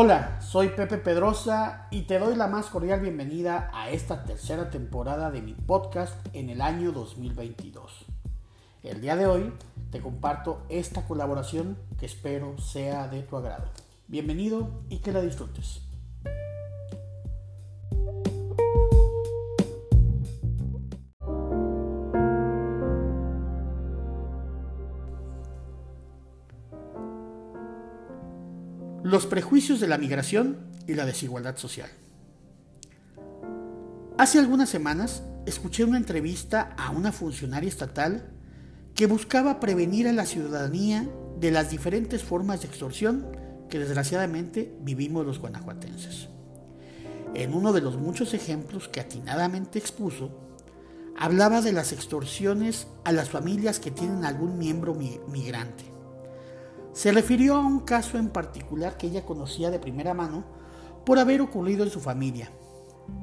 Hola, soy Pepe Pedrosa y te doy la más cordial bienvenida a esta tercera temporada de mi podcast en el año 2022. El día de hoy te comparto esta colaboración que espero sea de tu agrado. Bienvenido y que la disfrutes. Los prejuicios de la migración y la desigualdad social. Hace algunas semanas escuché una entrevista a una funcionaria estatal que buscaba prevenir a la ciudadanía de las diferentes formas de extorsión que desgraciadamente vivimos los guanajuatenses. En uno de los muchos ejemplos que atinadamente expuso, hablaba de las extorsiones a las familias que tienen algún miembro migrante se refirió a un caso en particular que ella conocía de primera mano por haber ocurrido en su familia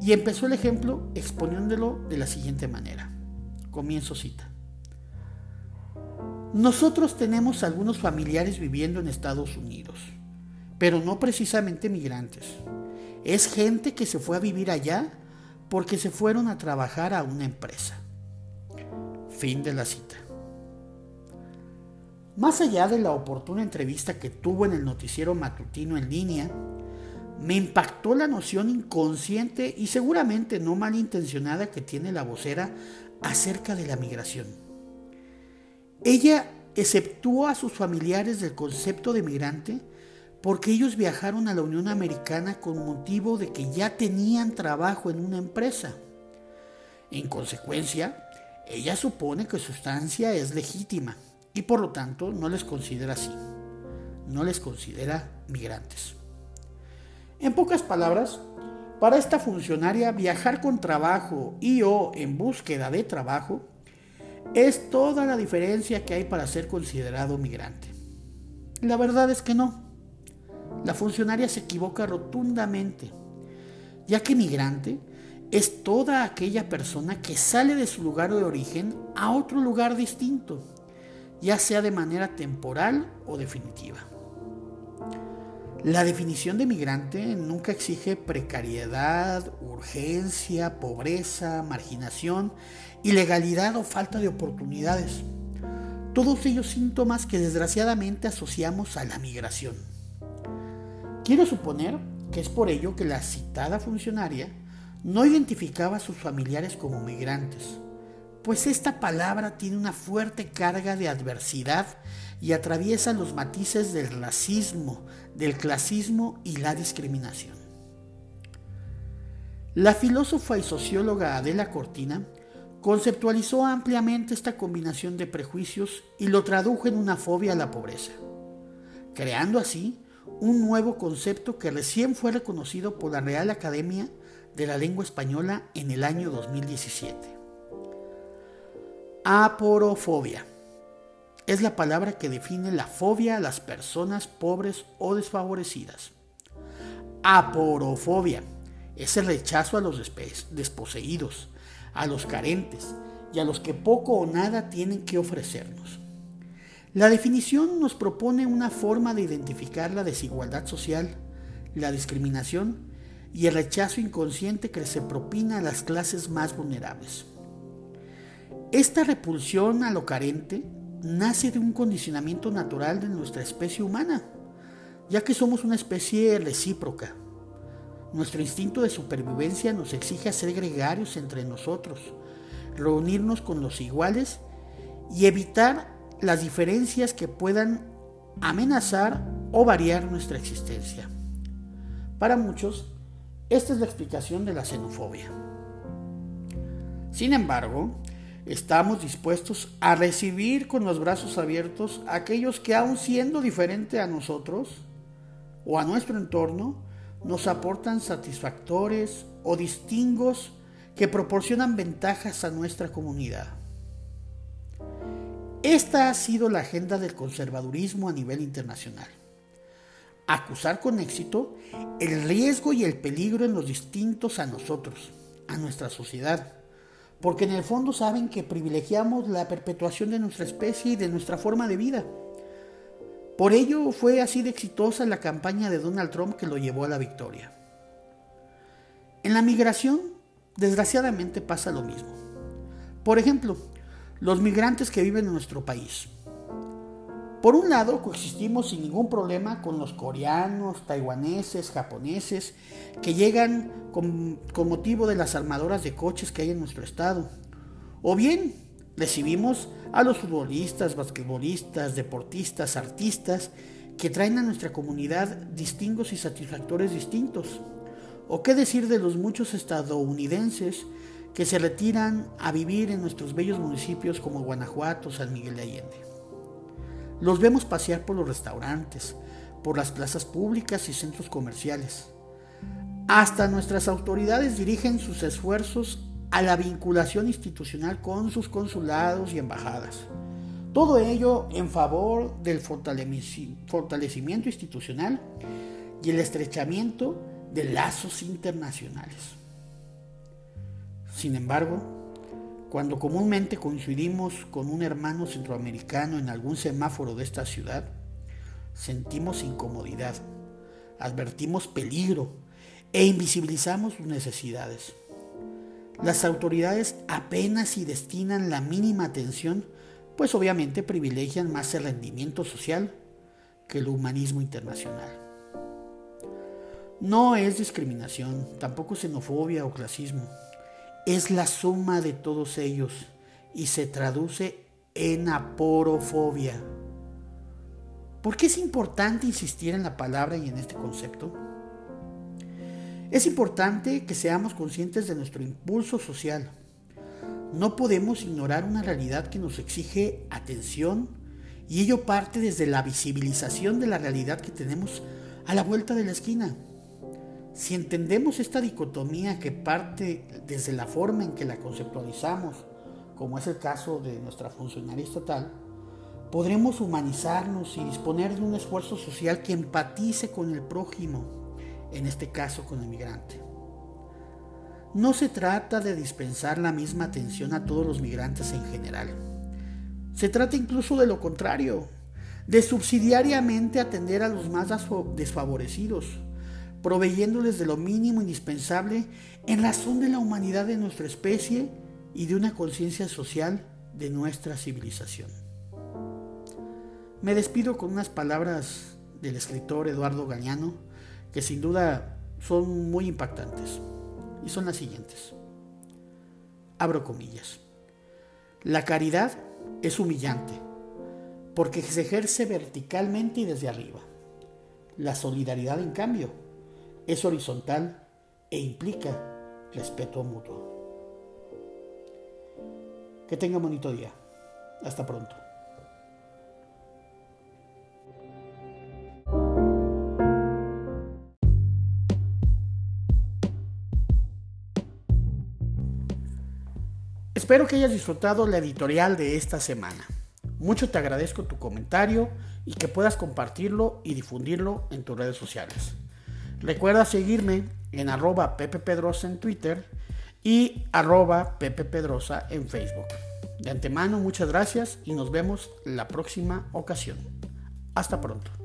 y empezó el ejemplo exponiéndolo de la siguiente manera. Comienzo cita. Nosotros tenemos algunos familiares viviendo en Estados Unidos, pero no precisamente migrantes. Es gente que se fue a vivir allá porque se fueron a trabajar a una empresa. Fin de la cita. Más allá de la oportuna entrevista que tuvo en el noticiero matutino en línea, me impactó la noción inconsciente y seguramente no malintencionada que tiene la vocera acerca de la migración. Ella exceptuó a sus familiares del concepto de migrante porque ellos viajaron a la Unión Americana con motivo de que ya tenían trabajo en una empresa. En consecuencia, ella supone que su estancia es legítima y por lo tanto no les considera así, no les considera migrantes. En pocas palabras, para esta funcionaria viajar con trabajo y o en búsqueda de trabajo es toda la diferencia que hay para ser considerado migrante. La verdad es que no. La funcionaria se equivoca rotundamente, ya que migrante es toda aquella persona que sale de su lugar de origen a otro lugar distinto ya sea de manera temporal o definitiva. La definición de migrante nunca exige precariedad, urgencia, pobreza, marginación, ilegalidad o falta de oportunidades. Todos ellos síntomas que desgraciadamente asociamos a la migración. Quiero suponer que es por ello que la citada funcionaria no identificaba a sus familiares como migrantes, pues esta palabra tiene una fuerte carga de adversidad y atraviesa los matices del racismo, del clasismo y la discriminación. La filósofa y socióloga Adela Cortina conceptualizó ampliamente esta combinación de prejuicios y lo tradujo en una fobia a la pobreza, creando así un nuevo concepto que recién fue reconocido por la Real Academia de la Lengua Española en el año 2017. Aporofobia. Es la palabra que define la fobia a las personas pobres o desfavorecidas. Aporofobia es el rechazo a los desposeídos, a los carentes y a los que poco o nada tienen que ofrecernos. La definición nos propone una forma de identificar la desigualdad social, la discriminación y el rechazo inconsciente que se propina a las clases más vulnerables. Esta repulsión a lo carente nace de un condicionamiento natural de nuestra especie humana, ya que somos una especie recíproca. Nuestro instinto de supervivencia nos exige ser gregarios entre nosotros, reunirnos con los iguales y evitar las diferencias que puedan amenazar o variar nuestra existencia. Para muchos, esta es la explicación de la xenofobia. Sin embargo, estamos dispuestos a recibir con los brazos abiertos a aquellos que aun siendo diferente a nosotros o a nuestro entorno, nos aportan satisfactores o distingos que proporcionan ventajas a nuestra comunidad. Esta ha sido la agenda del conservadurismo a nivel internacional. Acusar con éxito el riesgo y el peligro en los distintos a nosotros, a nuestra sociedad, porque en el fondo saben que privilegiamos la perpetuación de nuestra especie y de nuestra forma de vida. Por ello fue así de exitosa la campaña de Donald Trump que lo llevó a la victoria. En la migración, desgraciadamente pasa lo mismo. Por ejemplo, los migrantes que viven en nuestro país. Por un lado, coexistimos sin ningún problema con los coreanos, taiwaneses, japoneses, que llegan con, motivo de las armadoras de coches que hay en nuestro estado. O bien, recibimos a los futbolistas, basquetbolistas, deportistas, artistas, que traen a nuestra comunidad distingos y satisfactores distintos. ¿O qué decir de los muchos estadounidenses que se retiran a vivir en nuestros bellos municipios como Guanajuato, San Miguel de Allende? Los vemos pasear por los restaurantes, por las plazas públicas y centros comerciales. Hasta nuestras autoridades dirigen sus esfuerzos a la vinculación institucional con sus consulados y embajadas. Todo ello en favor del fortalecimiento institucional y el estrechamiento de lazos internacionales. Sin embargo, cuando comúnmente coincidimos con un hermano centroamericano en algún semáforo de esta ciudad, sentimos incomodidad, advertimos peligro e invisibilizamos sus necesidades. Las autoridades apenas si destinan la mínima atención, pues obviamente privilegian más el rendimiento social que el humanismo internacional. No es discriminación, tampoco xenofobia o clasismo. Es la suma de todos ellos y se traduce en aporofobia. ¿Por qué es importante insistir en la palabra y en este concepto? Es importante que seamos conscientes de nuestro impulso social. No podemos ignorar una realidad que nos exige atención y ello parte desde la visibilización de la realidad que tenemos a la vuelta de la esquina. Si entendemos esta dicotomía que parte desde la forma en que la conceptualizamos, como es el caso de nuestra funcionaria estatal, podremos humanizarnos y disponer de un esfuerzo social que empatice con el prójimo, en este caso con el migrante. No se trata de dispensar la misma atención a todos los migrantes en general. Se trata incluso de lo contrario, de subsidiariamente atender a los más desfavorecidos, proveyéndoles de lo mínimo indispensable en razón de la humanidad de nuestra especie y de una conciencia social de nuestra civilización. Me despido con unas palabras del escritor Eduardo Galeano que sin duda son muy impactantes y son las siguientes. Abro comillas. La caridad es humillante porque se ejerce verticalmente y desde arriba. La solidaridad, en cambio, es horizontal e implica respeto mutuo. Que tenga un bonito día. Hasta pronto. Espero que hayas disfrutado la editorial de esta semana. Mucho te agradezco tu comentario y que puedas compartirlo y difundirlo en tus redes sociales. Recuerda seguirme en arroba Pepe Pedrosa en Twitter y arroba Pepe Pedrosa en Facebook. De antemano, muchas gracias y nos vemos la próxima ocasión. Hasta pronto.